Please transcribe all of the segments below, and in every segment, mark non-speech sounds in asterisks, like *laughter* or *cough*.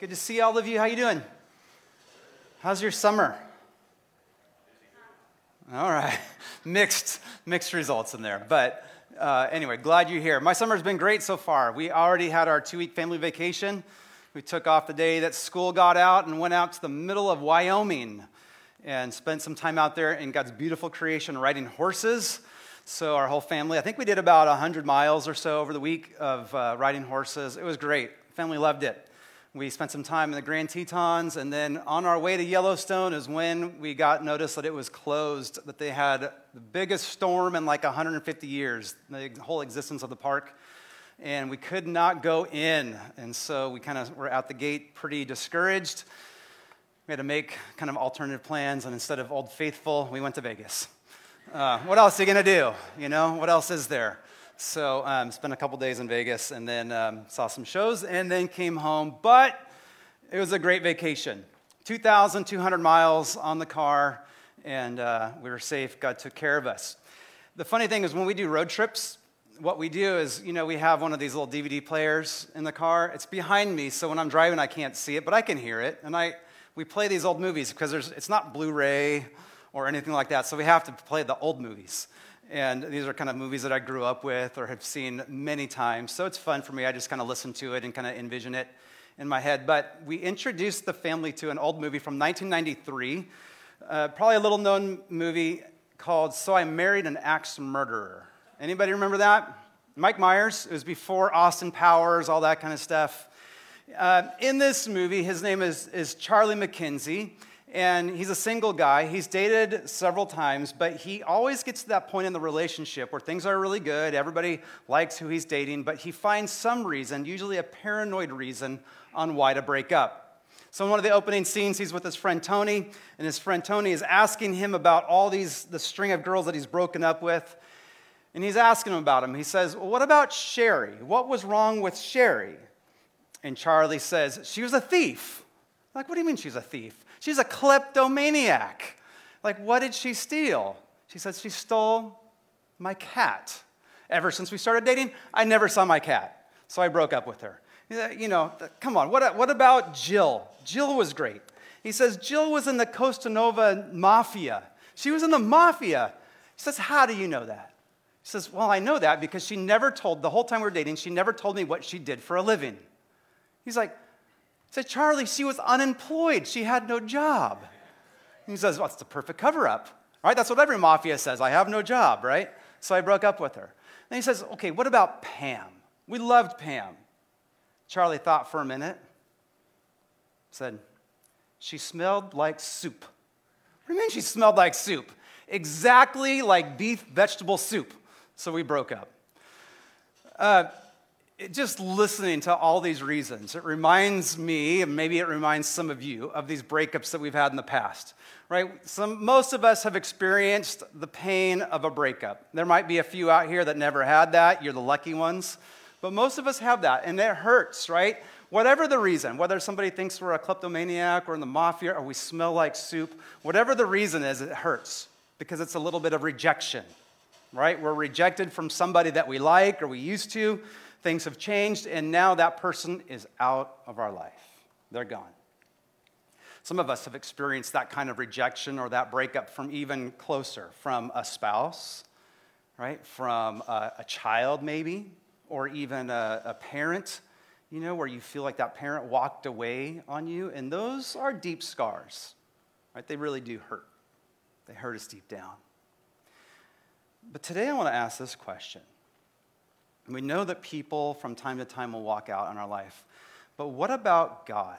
Good to see all of you. How you doing? How's your summer? All right, *laughs* mixed mixed results in there, but uh, anyway, glad you're here. My summer's been great so far. We already had our two week family vacation. We took off the day that school got out and went out to the middle of Wyoming and spent some time out there in God's beautiful creation riding horses. So, our whole family, I think we did about 100 miles or so over the week of uh, riding horses. It was great. Family loved it. We spent some time in the Grand Tetons, and then on our way to Yellowstone is when we got notice that it was closed, that they had the biggest storm in like 150 years, the whole existence of the park. And we could not go in. And so we kind of were out the gate pretty discouraged. We had to make kind of alternative plans, and instead of Old Faithful, we went to Vegas. Uh, what else are you going to do? You know, what else is there? So um, spent a couple days in Vegas and then um, saw some shows and then came home. But it was a great vacation. 2,200 miles on the car, and uh, we were safe. God took care of us. The funny thing is, when we do road trips, what we do is, you know, we have one of these little DVD players in the car. It's behind me, so when I'm driving, I can't see it, but I can hear it. And I, we play these old movies because it's not Blu ray or anything like that, so we have to play the old movies. And these are kind of movies that I grew up with or have seen many times. So it's fun for me. I just kind of listen to it and kind of envision it in my head. But we introduced the family to an old movie from 1993, uh, probably a little known movie called So I Married an Axe Murderer. Anybody remember that? Mike Myers. It was before Austin Powers, all that kind of stuff. Uh, in this movie, his name is, is Charlie McKenzie and he's a single guy. He's dated several times, but he always gets to that point in the relationship where things are really good. Everybody likes who he's dating, but he finds some reason, usually a paranoid reason, on why to break up. So in one of the opening scenes, he's with his friend Tony, and his friend Tony is asking him about all these the string of girls that he's broken up with. And he's asking him about them. He says, well, What about Sherry? What was wrong with Sherry? And Charlie says, She was a thief. Like, what do you mean she's a thief? She's a kleptomaniac. Like, what did she steal? She says, She stole my cat. Ever since we started dating, I never saw my cat. So I broke up with her. You know, come on, what, what about Jill? Jill was great. He says, Jill was in the Cosa Nostra mafia. She was in the mafia. He says, How do you know that? He says, Well, I know that because she never told, the whole time we were dating, she never told me what she did for a living. He's like, said, Charlie, she was unemployed. She had no job. He says, Well, it's the perfect cover up. Right? That's what every mafia says. I have no job, right? So I broke up with her. Then he says, Okay, what about Pam? We loved Pam. Charlie thought for a minute, said, She smelled like soup. What do you mean she smelled like soup? Exactly like beef vegetable soup. So we broke up. Uh, just listening to all these reasons, it reminds me, and maybe it reminds some of you, of these breakups that we've had in the past, right? Some, most of us have experienced the pain of a breakup. There might be a few out here that never had that. You're the lucky ones. But most of us have that, and it hurts, right? Whatever the reason, whether somebody thinks we're a kleptomaniac or in the mafia or we smell like soup, whatever the reason is, it hurts because it's a little bit of rejection, right? We're rejected from somebody that we like or we used to Things have changed, and now that person is out of our life. They're gone. Some of us have experienced that kind of rejection or that breakup from even closer, from a spouse, right? From a, a child, maybe, or even a, a parent, you know, where you feel like that parent walked away on you. And those are deep scars, right? They really do hurt. They hurt us deep down. But today I want to ask this question we know that people from time to time will walk out in our life. But what about God?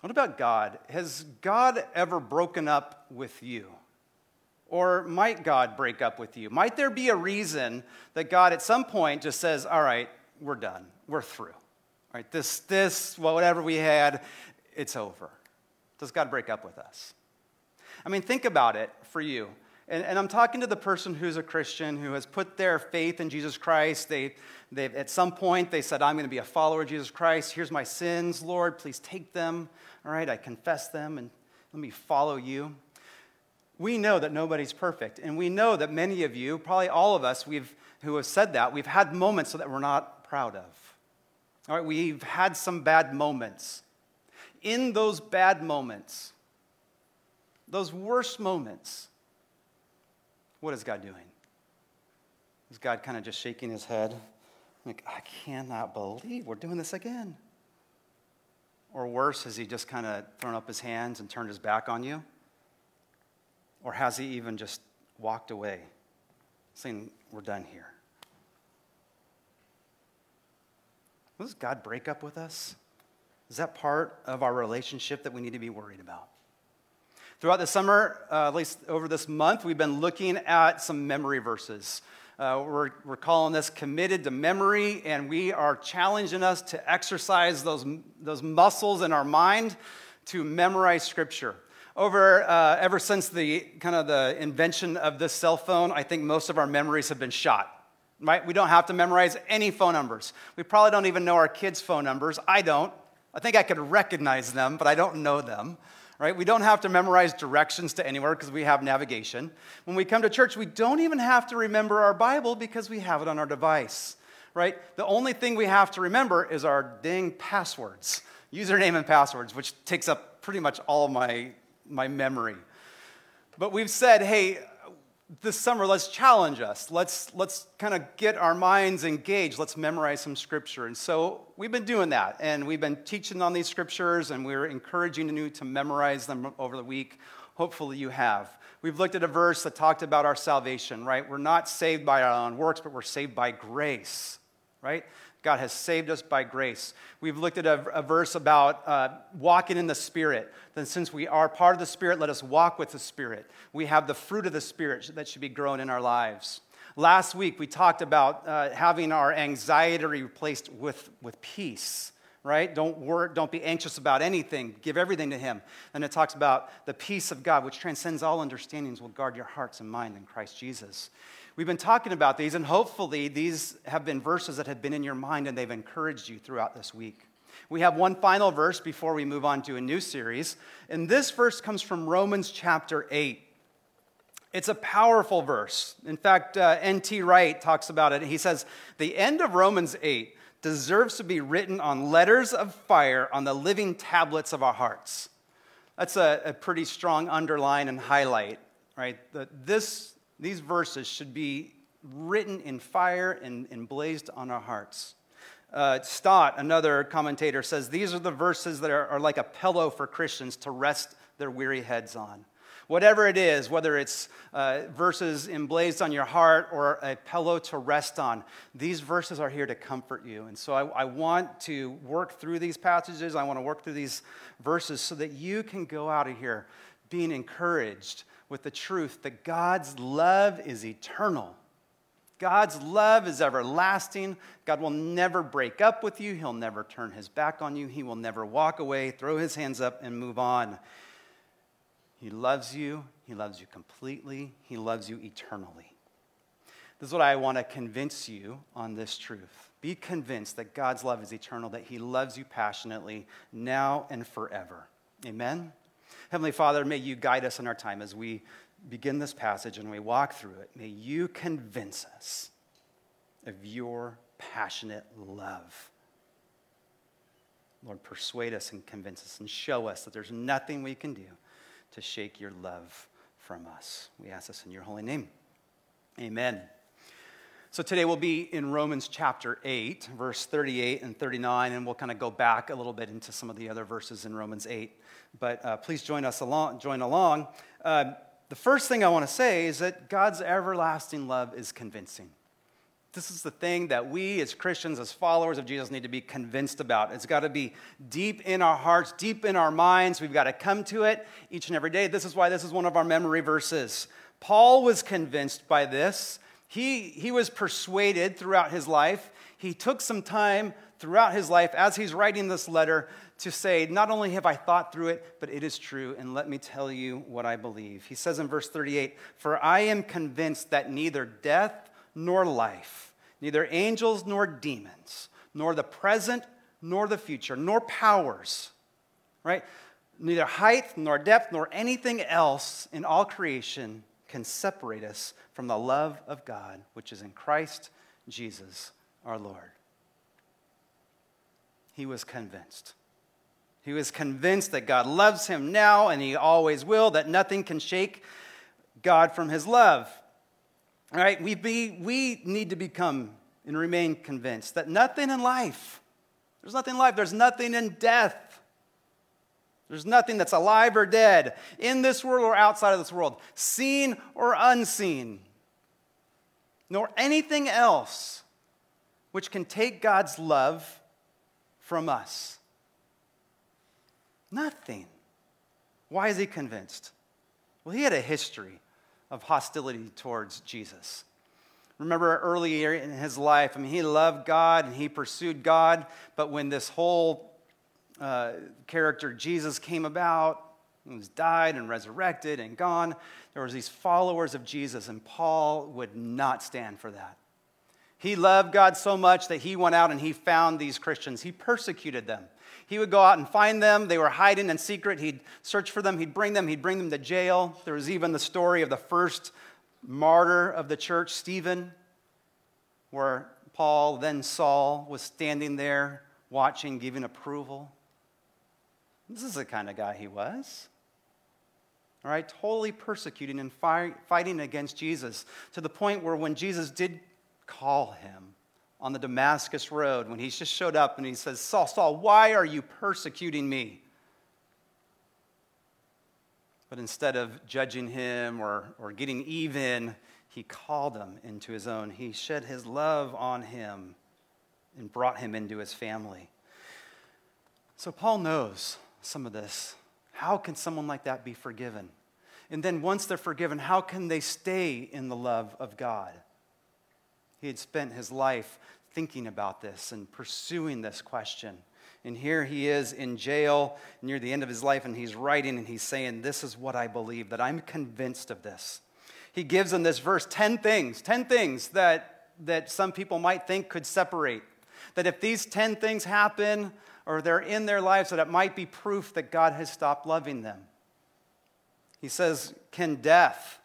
What about God? Has God ever broken up with you? Or might God break up with you? Might there be a reason that God at some point just says, All right, we're done. We're through. All right, this, this, whatever we had, it's over. Does God break up with us? I mean, think about it for you. And, and, I'm talking to the person who's a Christian who has put their faith in Jesus Christ. They, they've, at some point, they said, I'm going to be a follower of Jesus Christ. Here's my sins, Lord. Please take them. All right, I confess them and let me follow you. We know that nobody's perfect. And we know that many of you, probably all of us we've, who have said that, we've had moments that we're not proud of. All right, we've had some bad moments. In those bad moments, those worst moments, what is God doing? Is God kind of just shaking his head? Like, I cannot believe we're doing this again. Or worse, has he just kind of thrown up his hands and turned his back on you? Or has he even just walked away, saying, We're done here? Does God break up with us? Is that part of our relationship that we need to be worried about? Throughout the summer, uh, at least over this month, we've been looking at some memory verses. Uh, we're, we're calling this committed to memory, and we are challenging us to exercise those, those muscles in our mind to memorize scripture. Over uh, ever since the kind of the invention of this cell phone, I think most of our memories have been shot. Right? We don't have to memorize any phone numbers. We probably don't even know our kids' phone numbers. I don't. I think I could recognize them, but I don't know them right? We don't have to memorize directions to anywhere because we have navigation. When we come to church, we don't even have to remember our Bible because we have it on our device, right? The only thing we have to remember is our dang passwords, username and passwords, which takes up pretty much all my, my memory. But we've said, hey, this summer, let's challenge us. Let's, let's kind of get our minds engaged. Let's memorize some scripture. And so we've been doing that. And we've been teaching on these scriptures, and we're encouraging you to memorize them over the week. Hopefully, you have. We've looked at a verse that talked about our salvation, right? We're not saved by our own works, but we're saved by grace, right? God has saved us by grace. We've looked at a, a verse about uh, walking in the Spirit. Then, since we are part of the Spirit, let us walk with the Spirit. We have the fruit of the Spirit that should be grown in our lives. Last week, we talked about uh, having our anxiety replaced with, with peace, right? Don't, worry, don't be anxious about anything. Give everything to Him. And it talks about the peace of God, which transcends all understandings, will guard your hearts and mind in Christ Jesus. We've been talking about these, and hopefully, these have been verses that have been in your mind and they've encouraged you throughout this week. We have one final verse before we move on to a new series, and this verse comes from Romans chapter 8. It's a powerful verse. In fact, uh, N.T. Wright talks about it. He says, The end of Romans 8 deserves to be written on letters of fire on the living tablets of our hearts. That's a, a pretty strong underline and highlight, right? The, this these verses should be written in fire and, and blazed on our hearts. Uh, Stott, another commentator, says these are the verses that are, are like a pillow for Christians to rest their weary heads on. Whatever it is, whether it's uh, verses emblazed on your heart or a pillow to rest on, these verses are here to comfort you. And so I, I want to work through these passages. I want to work through these verses so that you can go out of here being encouraged with the truth that God's love is eternal. God's love is everlasting. God will never break up with you. He'll never turn his back on you. He will never walk away, throw his hands up, and move on. He loves you. He loves you completely. He loves you eternally. This is what I want to convince you on this truth. Be convinced that God's love is eternal, that he loves you passionately now and forever. Amen? Heavenly Father, may you guide us in our time as we begin this passage and we walk through it. May you convince us of your passionate love. Lord, persuade us and convince us and show us that there's nothing we can do to shake your love from us. We ask this in your holy name. Amen. So today we'll be in Romans chapter 8, verse 38 and 39, and we'll kind of go back a little bit into some of the other verses in Romans 8 but uh, please join us along. Join along. Uh, the first thing I want to say is that God's everlasting love is convincing. This is the thing that we as Christians, as followers of Jesus, need to be convinced about. It's got to be deep in our hearts, deep in our minds. We've got to come to it each and every day. This is why this is one of our memory verses. Paul was convinced by this. He, he was persuaded throughout his life. He took some time throughout his life as he's writing this letter to say, Not only have I thought through it, but it is true, and let me tell you what I believe. He says in verse 38 For I am convinced that neither death nor life, neither angels nor demons, nor the present nor the future, nor powers, right? Neither height nor depth nor anything else in all creation can separate us from the love of God, which is in Christ Jesus our Lord. he was convinced. He was convinced that God loves him now and he always will, that nothing can shake God from his love. All right, we, be, we need to become and remain convinced that nothing in life, there's nothing in life, there's nothing in death, there's nothing that's alive or dead in this world or outside of this world, seen or unseen, nor anything else which can take God's love from us. Nothing. Why is he convinced? Well, he had a history of hostility towards Jesus. Remember earlier in his life, I mean, he loved God and he pursued God, but when this whole uh, character Jesus came about, he was died and resurrected and gone, there was these followers of Jesus, and Paul would not stand for that. He loved God so much that he went out and he found these Christians. He persecuted them. He would go out and find them. They were hiding in secret. He'd search for them. He'd bring them. He'd bring them to jail. There was even the story of the first martyr of the church, Stephen, where Paul, then Saul, was standing there watching, giving approval. This is the kind of guy he was. All right, totally persecuting and fighting against Jesus to the point where when Jesus did call him, on the Damascus Road when he just showed up and he says, Saul, Saul, why are you persecuting me? But instead of judging him or, or getting even, he called him into his own. He shed his love on him and brought him into his family. So Paul knows some of this. How can someone like that be forgiven? And then once they're forgiven, how can they stay in the love of God? He had spent his life thinking about this and pursuing this question. And here he is in jail near the end of his life, and he's writing and he's saying, This is what I believe, that I'm convinced of this. He gives in this verse 10 things, 10 things that, that some people might think could separate. That if these 10 things happen or they're in their lives, that it might be proof that God has stopped loving them. He says, Can death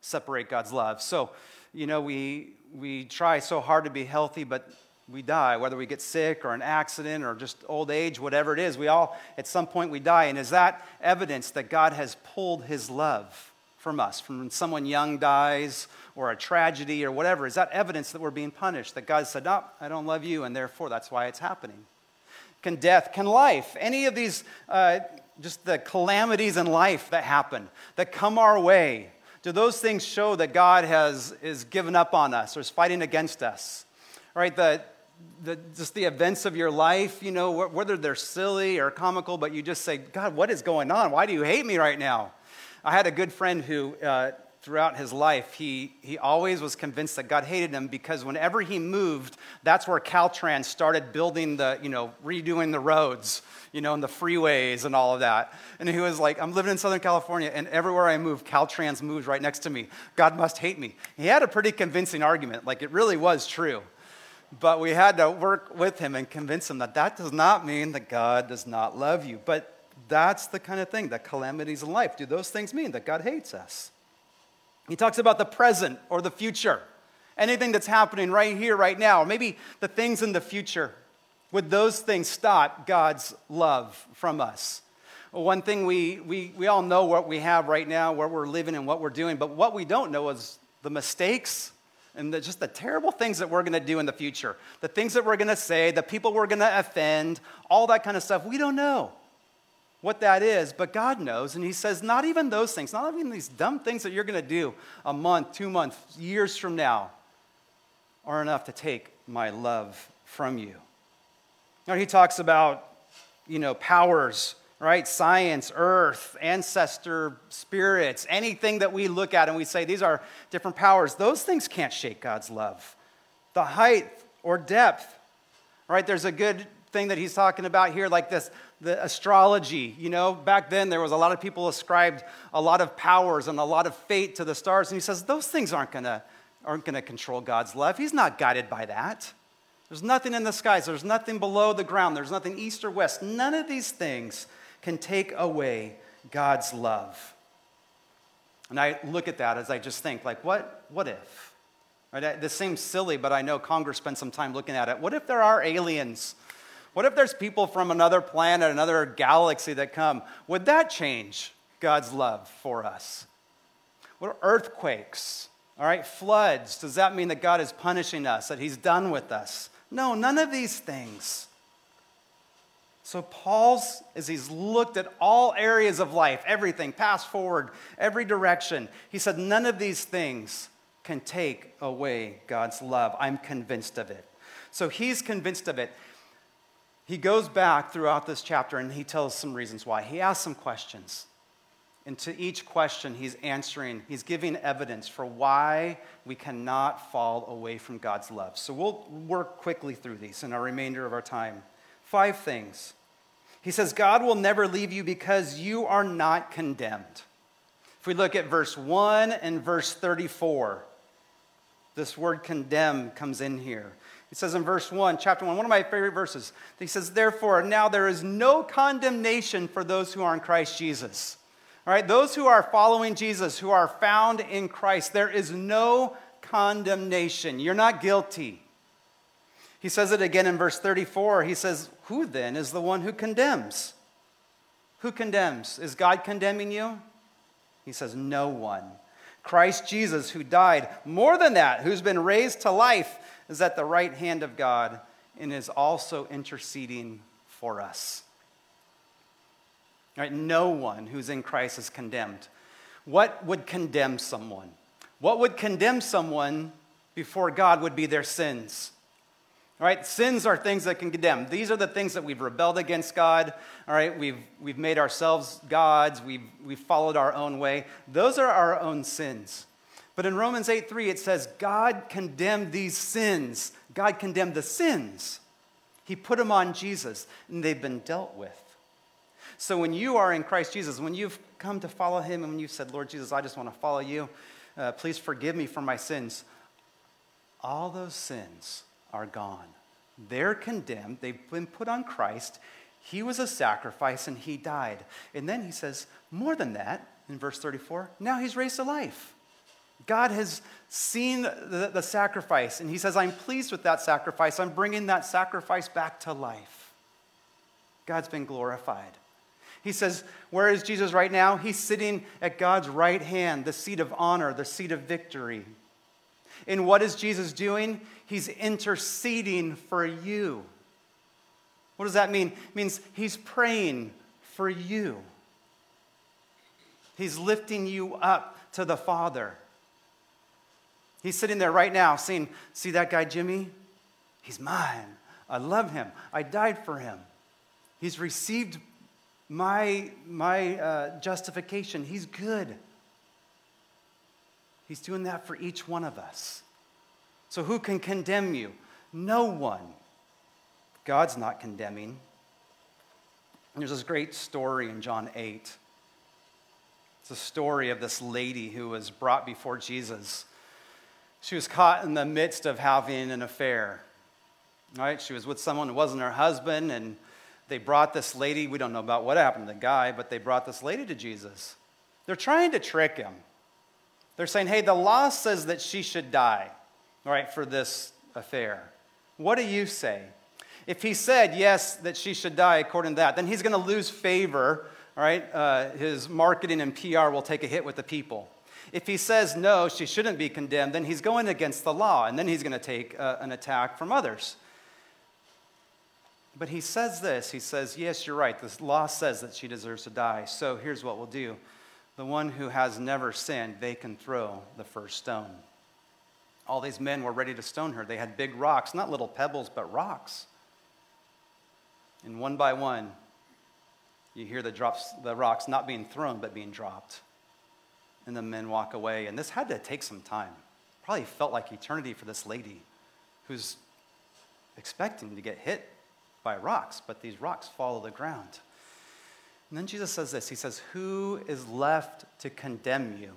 separate God's love? So, you know, we, we try so hard to be healthy, but we die, whether we get sick or an accident or just old age, whatever it is, we all, at some point, we die. And is that evidence that God has pulled his love from us? From when someone young dies or a tragedy or whatever, is that evidence that we're being punished? That God said, No, I don't love you, and therefore that's why it's happening? Can death, can life, any of these, uh, just the calamities in life that happen, that come our way, do those things show that God has is given up on us or is fighting against us? Right? The, the, just the events of your life, you know, whether they're silly or comical, but you just say, God, what is going on? Why do you hate me right now? I had a good friend who uh, throughout his life, he, he always was convinced that God hated him because whenever he moved, that's where Caltrans started building the, you know, redoing the roads, you know, and the freeways and all of that. And he was like, I'm living in Southern California, and everywhere I move, Caltrans moves right next to me. God must hate me. He had a pretty convincing argument, like it really was true. But we had to work with him and convince him that that does not mean that God does not love you. But that's the kind of thing, that calamities in life. Do those things mean that God hates us? He talks about the present or the future, anything that's happening right here, right now, maybe the things in the future. Would those things stop God's love from us? One thing we, we, we all know what we have right now, where we're living and what we're doing, but what we don't know is the mistakes and the, just the terrible things that we're going to do in the future, the things that we're going to say, the people we're going to offend, all that kind of stuff. We don't know what that is, but God knows. And He says, not even those things, not even these dumb things that you're going to do a month, two months, years from now are enough to take my love from you. Now, He talks about, you know, powers, right? Science, earth, ancestor, spirits, anything that we look at and we say these are different powers, those things can't shake God's love. The height or depth, right? There's a good thing that he's talking about here, like this the astrology. You know, back then there was a lot of people ascribed a lot of powers and a lot of fate to the stars. And he says those things aren't gonna, aren't gonna control God's love. He's not guided by that. There's nothing in the skies, there's nothing below the ground, there's nothing east or west. None of these things can take away God's love. And I look at that as I just think, like, what, what if? Right? This seems silly, but I know Congress spent some time looking at it. What if there are aliens What if there's people from another planet, another galaxy that come? Would that change God's love for us? What earthquakes? All right, floods. Does that mean that God is punishing us, that He's done with us? No, none of these things. So, Paul's, as he's looked at all areas of life, everything, past, forward, every direction, he said, none of these things can take away God's love. I'm convinced of it. So, he's convinced of it. He goes back throughout this chapter and he tells some reasons why. He asks some questions. And to each question, he's answering, he's giving evidence for why we cannot fall away from God's love. So we'll work quickly through these in our remainder of our time. Five things. He says, God will never leave you because you are not condemned. If we look at verse 1 and verse 34, this word condemn comes in here. It says in verse 1, chapter 1, one of my favorite verses, he says, Therefore, now there is no condemnation for those who are in Christ Jesus. All right, those who are following Jesus, who are found in Christ, there is no condemnation. You're not guilty. He says it again in verse 34. He says, Who then is the one who condemns? Who condemns? Is God condemning you? He says, No one. Christ Jesus, who died, more than that, who's been raised to life, is at the right hand of God and is also interceding for us. Right? No one who's in Christ is condemned. What would condemn someone? What would condemn someone before God would be their sins. All right, sins are things that can condemn. These are the things that we've rebelled against God. All right, we've, we've made ourselves gods. We've, we've followed our own way. Those are our own sins. But in Romans 8 3, it says, God condemned these sins. God condemned the sins. He put them on Jesus, and they've been dealt with. So when you are in Christ Jesus, when you've come to follow him, and when you've said, Lord Jesus, I just want to follow you, uh, please forgive me for my sins, all those sins are gone. They're condemned, they've been put on Christ. He was a sacrifice and he died. And then he says, more than that, in verse 34, now he's raised to life. God has seen the, the, sacrifice, and He says, I'm pleased with that sacrifice. I'm bringing that sacrifice back to life. God's been glorified. He says, Where is Jesus right now? He's sitting at God's right hand, the seat of honor, the seat of victory. And what is Jesus doing? He's interceding for you. What does that mean? It means he's praying for you. He's lifting you up to the Father. He's sitting there right now saying, See that guy, Jimmy? He's mine. I love him. I died for him. He's received my, my uh, justification. He's good. He's doing that for each one of us. So, who can condemn you? No one. God's not condemning. There's this great story in John 8. It's a story of this lady who was brought before Jesus she was caught in the midst of having an affair. Right? She was with someone who wasn't her husband, and they brought this lady. We don't know about what happened to the guy, but they brought this lady to Jesus. They're trying to trick him. They're saying, hey, the law says that she should die, right, for this affair. What do you say? If he said, yes, that she should die according to that, then he's going to lose favor, all right? Uh, his marketing and PR will take a hit with the people. If he says no, she shouldn't be condemned, then he's going against the law, and then he's going to take uh, an attack from others. But he says this he says, Yes, you're right. The law says that she deserves to die. So here's what we'll do the one who has never sinned, they can throw the first stone. All these men were ready to stone her. They had big rocks, not little pebbles, but rocks. And one by one, you hear the, drops, the rocks not being thrown, but being dropped and the men walk away. And this had to take some time. Probably felt like eternity for this lady who's expecting to get hit by rocks, but these rocks fall to the ground. And then Jesus says this He says, Who is left to condemn you?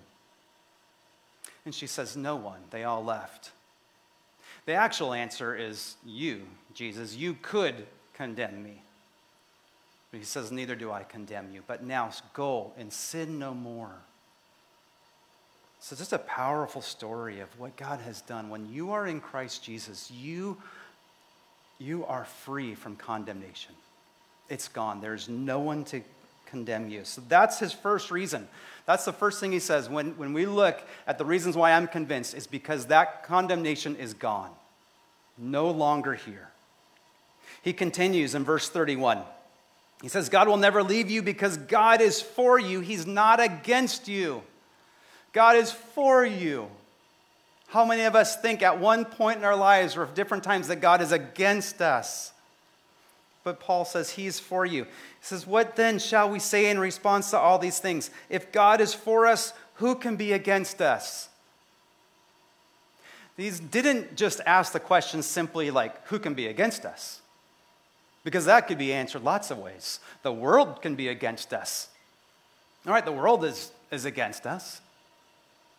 And she says, No one. They all left. The actual answer is you, Jesus. You could condemn me. But he says, Neither do I condemn you. But now go and sin no more. So, just a powerful story of what God has done. When you are in Christ Jesus, you you are free from condemnation. It's gone. There's no one to condemn you. So that's his first reason. That's the first thing he says when, when we look at the reasons why I'm convinced, is because that condemnation is gone, no longer here. He continues in verse 31. He says, God will never leave you because God is for you. He's not against you. God is for you. How many of us think at one point in our lives or at different times that God is against us? But Paul says he's for you. He says, What then shall we say in response to all these things? If God is for us, who can be against us? These didn't just ask the question simply like, who can be against us? Because that could be answered lots of ways. The world can be against us. All right, the world is, is against us.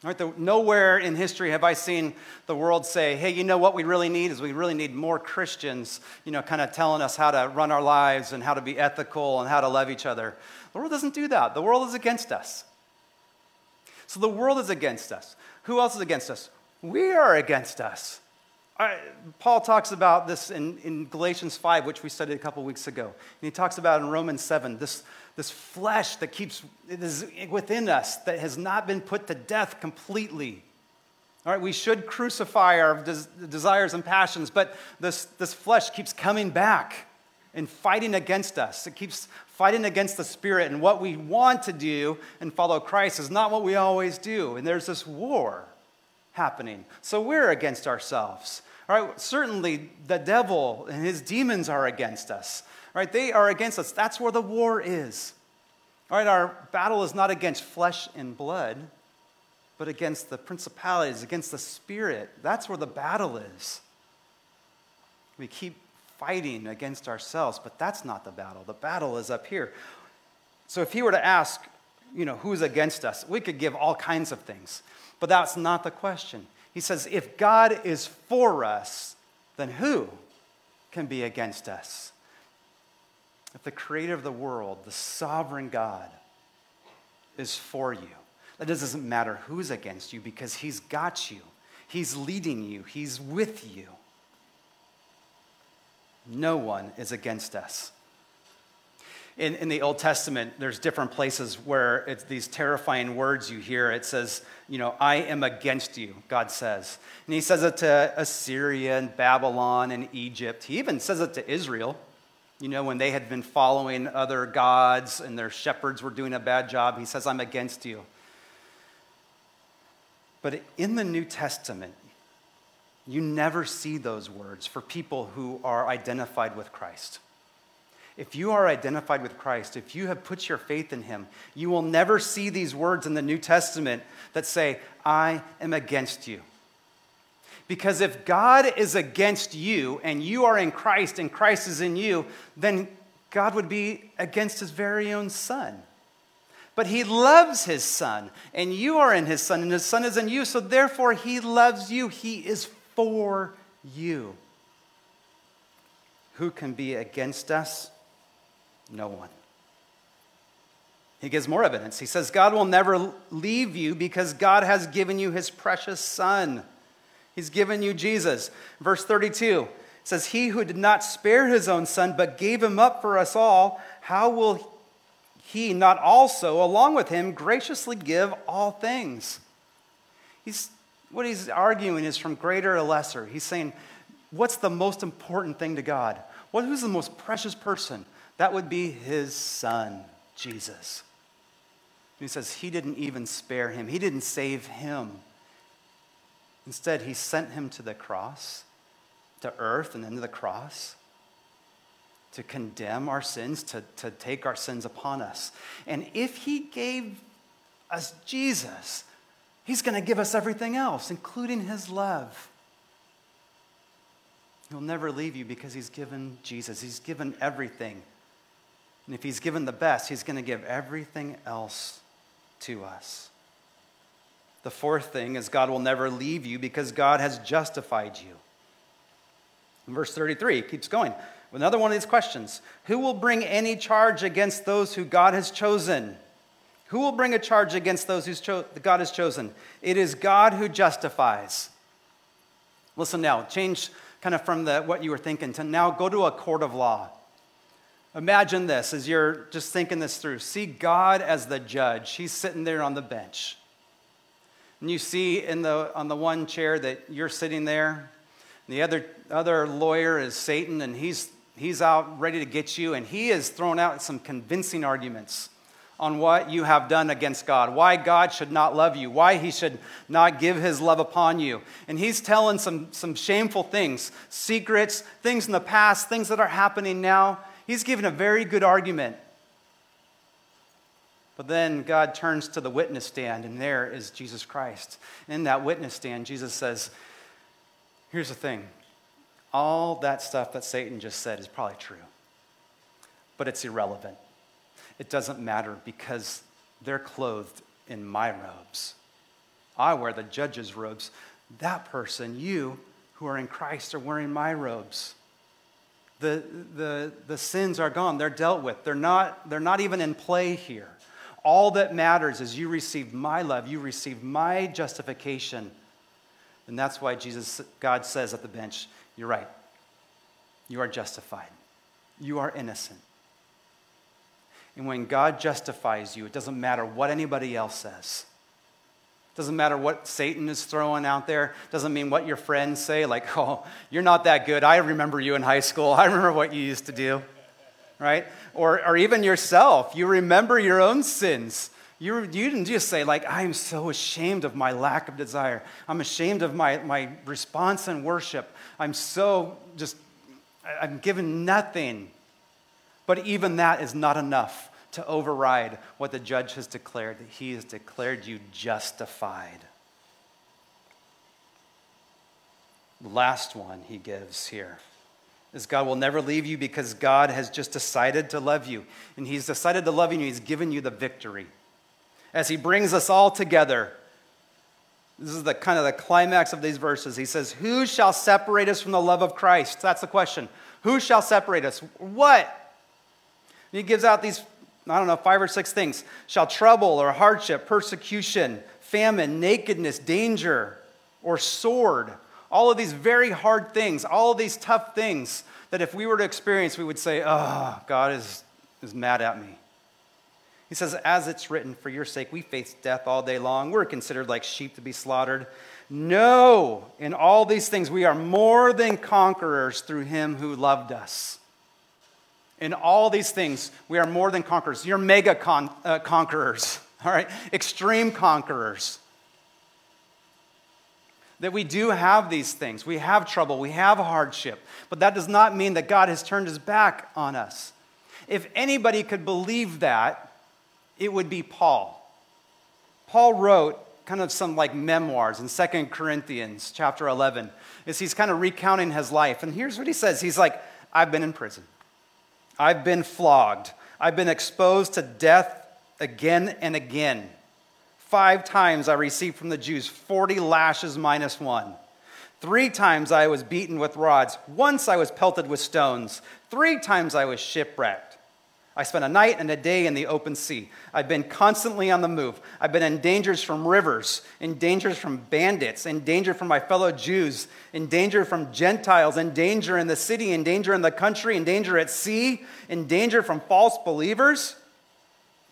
Right, the, nowhere in history have I seen the world say, hey, you know what we really need is we really need more Christians, you know, kind of telling us how to run our lives and how to be ethical and how to love each other. The world doesn't do that. The world is against us. So the world is against us. Who else is against us? We are against us. I, Paul talks about this in, in Galatians 5, which we studied a couple weeks ago. And he talks about in Romans 7, this, this flesh that keeps it is within us that has not been put to death completely. All right, we should crucify our des- desires and passions, but this, this flesh keeps coming back and fighting against us. It keeps fighting against the spirit, and what we want to do and follow Christ is not what we always do. And there's this war happening. So we're against ourselves. All right, certainly the devil and his demons are against us. Right? They are against us. That's where the war is. All right, our battle is not against flesh and blood, but against the principalities, against the spirit. That's where the battle is. We keep fighting against ourselves, but that's not the battle. The battle is up here. So if he were to ask, you know, who's against us, we could give all kinds of things, but that's not the question. He says, if God is for us, then who can be against us? If the creator of the world, the sovereign God, is for you, that doesn't matter who's against you because he's got you, he's leading you, he's with you. No one is against us. In, in the Old Testament, there's different places where it's these terrifying words you hear. It says, you know, I am against you, God says. And he says it to Assyria and Babylon and Egypt. He even says it to Israel. You know, when they had been following other gods and their shepherds were doing a bad job, he says, I'm against you. But in the New Testament, you never see those words for people who are identified with Christ. If you are identified with Christ, if you have put your faith in him, you will never see these words in the New Testament that say, I am against you. Because if God is against you and you are in Christ and Christ is in you, then God would be against his very own son. But he loves his son, and you are in his son, and his son is in you, so therefore he loves you. He is for you. Who can be against us? No one. He gives more evidence. He says, God will never leave you because God has given you his precious son. He's given you Jesus. Verse 32 says, He who did not spare his own son, but gave him up for us all, how will he not also, along with him, graciously give all things? He's, what he's arguing is from greater to lesser. He's saying, What's the most important thing to God? What, who's the most precious person? That would be his son, Jesus. He says he didn't even spare him, he didn't save him. Instead, he sent him to the cross, to earth, and then to the cross to condemn our sins, to, to take our sins upon us. And if he gave us Jesus, he's going to give us everything else, including his love. He'll never leave you because he's given Jesus, he's given everything. And if he's given the best, he's going to give everything else to us. The fourth thing is God will never leave you because God has justified you. In verse 33, it keeps going. Another one of these questions Who will bring any charge against those who God has chosen? Who will bring a charge against those who cho- God has chosen? It is God who justifies. Listen now, change kind of from the, what you were thinking to now go to a court of law. Imagine this as you're just thinking this through. See God as the judge. He's sitting there on the bench. And you see in the, on the one chair that you're sitting there, the other, other lawyer is Satan, and he's, he's out ready to get you, and he has thrown out some convincing arguments on what you have done against God, why God should not love you, why he should not give his love upon you. And he's telling some, some shameful things, secrets, things in the past, things that are happening now. He's given a very good argument. But then God turns to the witness stand, and there is Jesus Christ. In that witness stand, Jesus says, Here's the thing all that stuff that Satan just said is probably true, but it's irrelevant it doesn't matter because they're clothed in my robes. I wear the judge's robes. That person, you who are in Christ, are wearing my robes. The, the, the sins are gone, they're dealt with, they're not, they're not even in play here. All that matters is you received my love, you received my justification. And that's why Jesus, God says at the bench, You're right. You are justified. You are innocent. And when God justifies you, it doesn't matter what anybody else says. Doesn't matter what Satan is throwing out there. Doesn't mean what your friends say, like, *laughs* oh, you're not that good. I remember you in high school. I remember what you used to do, right? Or, or even yourself. You remember your own sins. You, you didn't just say, like, I am so ashamed of my lack of desire. I'm ashamed of my, my response in worship. I'm so just, I'm given nothing. But even that is not enough to override what the judge has declared, that he has declared you justified. Last one he gives here is God will never leave you because God has just decided to love you. And he's decided to love you and he's given you the victory. As he brings us all together, this is the kind of the climax of these verses. He says, Who shall separate us from the love of Christ? That's the question. Who shall separate us? What? And he gives out these I don't know, five or six things shall trouble or hardship, persecution, famine, nakedness, danger, or sword. All of these very hard things, all of these tough things that if we were to experience, we would say, oh, God is, is mad at me. He says, As it's written, for your sake, we face death all day long. We're considered like sheep to be slaughtered. No, in all these things, we are more than conquerors through him who loved us. In all these things, we are more than conquerors. You're mega con- uh, conquerors, *laughs* all right? Extreme conquerors. That we do have these things. We have trouble, we have hardship, but that does not mean that God has turned his back on us. If anybody could believe that, it would be Paul. Paul wrote kind of some like memoirs in Second Corinthians chapter 11 as he's kind of recounting his life. And here's what he says. He's like, I've been in prison. I've been flogged. I've been exposed to death again and again. Five times I received from the Jews 40 lashes minus one. Three times I was beaten with rods. Once I was pelted with stones. Three times I was shipwrecked. I spent a night and a day in the open sea. I've been constantly on the move. I've been in dangers from rivers, in dangers from bandits, in danger from my fellow Jews, in danger from Gentiles, in danger in the city, in danger in the country, in danger at sea, in danger from false believers.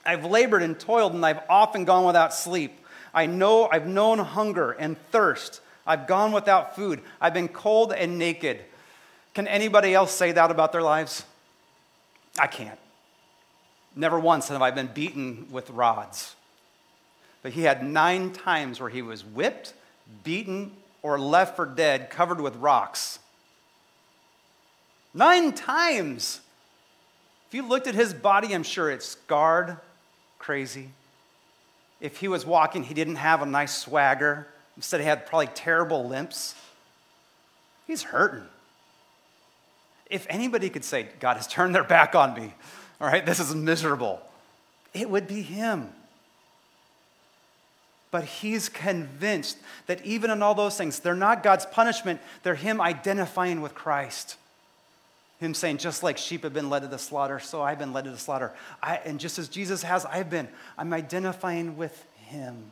I've labored and toiled, and I've often gone without sleep. I know I've known hunger and thirst. I've gone without food. I've been cold and naked. Can anybody else say that about their lives? I can't. Never once have I been beaten with rods. But he had nine times where he was whipped, beaten, or left for dead, covered with rocks. Nine times. If you looked at his body, I'm sure it's scarred, crazy. If he was walking, he didn't have a nice swagger. Instead, he had probably terrible limps. He's hurting. If anybody could say, God has turned their back on me, all right, this is miserable. It would be him. But he's convinced that even in all those things, they're not God's punishment, they're him identifying with Christ. Him saying, just like sheep have been led to the slaughter, so I've been led to the slaughter. I, and just as Jesus has, I've been. I'm identifying with him.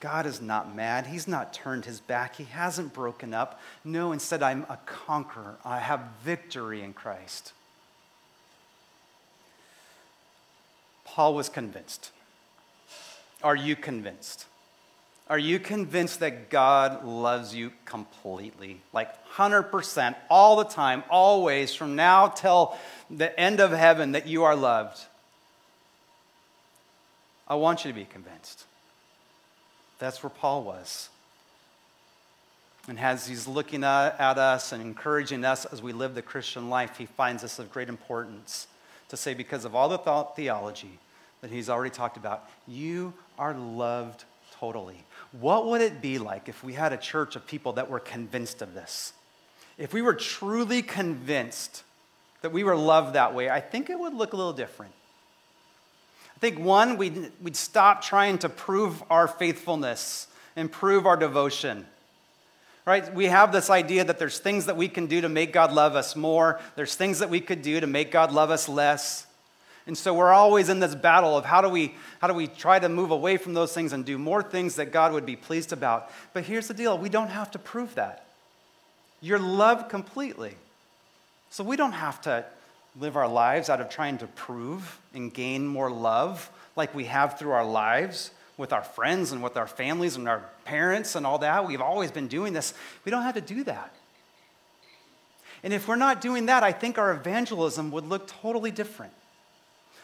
God is not mad. He's not turned his back. He hasn't broken up. No, instead, I'm a conqueror. I have victory in Christ. Paul was convinced. Are you convinced? Are you convinced that God loves you completely? Like 100%, all the time, always, from now till the end of heaven, that you are loved? I want you to be convinced. That's where Paul was. And as he's looking at, us and encouraging us as we live the Christian life, he finds this of great importance to say, because of all the thought theology that he's already talked about, you are loved totally. What would it be like if we had a church of people that were convinced of this? If we were truly convinced that we were loved that way, I think it would look a little different. I think, one, we'd, we'd stop trying to prove our faithfulness and prove our devotion. Right? We have this idea that there's things that we can do to make God love us more, there's things that we could do to make God love us less. And so we're always in this battle of how do we how do we try to move away from those things and do more things that God would be pleased about. But here's the deal, we don't have to prove that. You're loved completely. So we don't have to live our lives out of trying to prove and gain more love like we have through our lives with our friends and with our families and our parents and all that. We've always been doing this. We don't have to do that. And if we're not doing that, I think our evangelism would look totally different.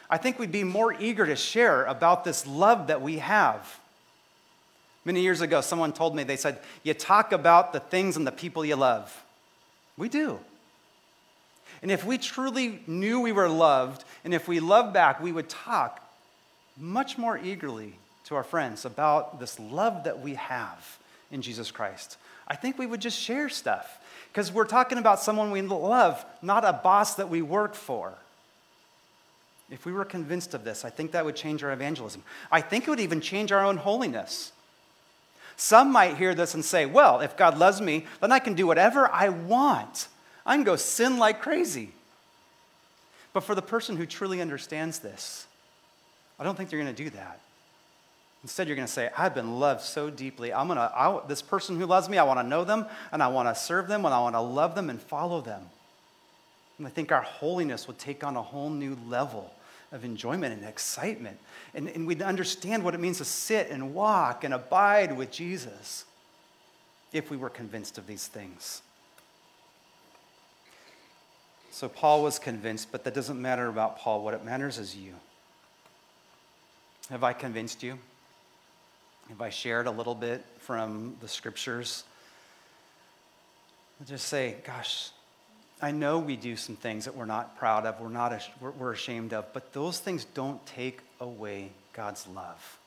I think we'd be more eager to share about this love that we have. Many years ago, someone told me, they said, You talk about the things and the people you love. We do. And if we truly knew we were loved, and if we loved back, we would talk much more eagerly to our friends about this love that we have in Jesus Christ. I think we would just share stuff because we're talking about someone we love, not a boss that we work for. If we were convinced of this, I think that would change our evangelism. I think it would even change our own holiness. Some might hear this and say, well, if God loves me, then I can do whatever I want. I can go sin like crazy. But for the person who truly understands this, I don't think they're going to do that. Instead, you're going to say, I've been loved so deeply. I'm going to, this person who loves me, I want to know them, and I want to serve them, and I want to love them and follow them. And I think our holiness would take on a whole new level of enjoyment and excitement. And, and we'd understand what it means to sit and walk and abide with Jesus if we were convinced of these things. So Paul was convinced, but that doesn't matter about Paul. What it matters is you. Have I convinced you? Have I shared a little bit from the scriptures? I'll just say, gosh, I know we do some things that we're not proud of, we're, not, we're ashamed of, but those things don't take away God's love.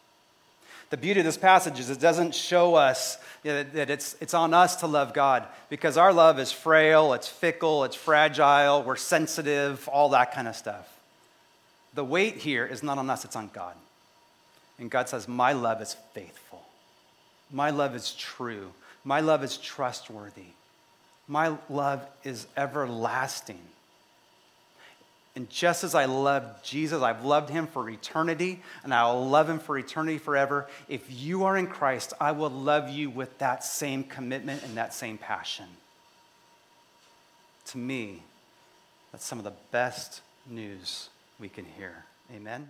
The beauty of this passage is it doesn't show us that it's, it's on us to love God because our love is frail, it's fickle, it's fragile, we're sensitive, all that kind of stuff. The weight here is not on us, it's on God. And God says, My love is faithful, my love is true, my love is trustworthy. My love is everlasting. And just as I love Jesus, I've loved him for eternity, and I'll love him for eternity forever. If you are in Christ, I will love you with that same commitment and that same passion. To me, that's some of the best news we can hear. Amen.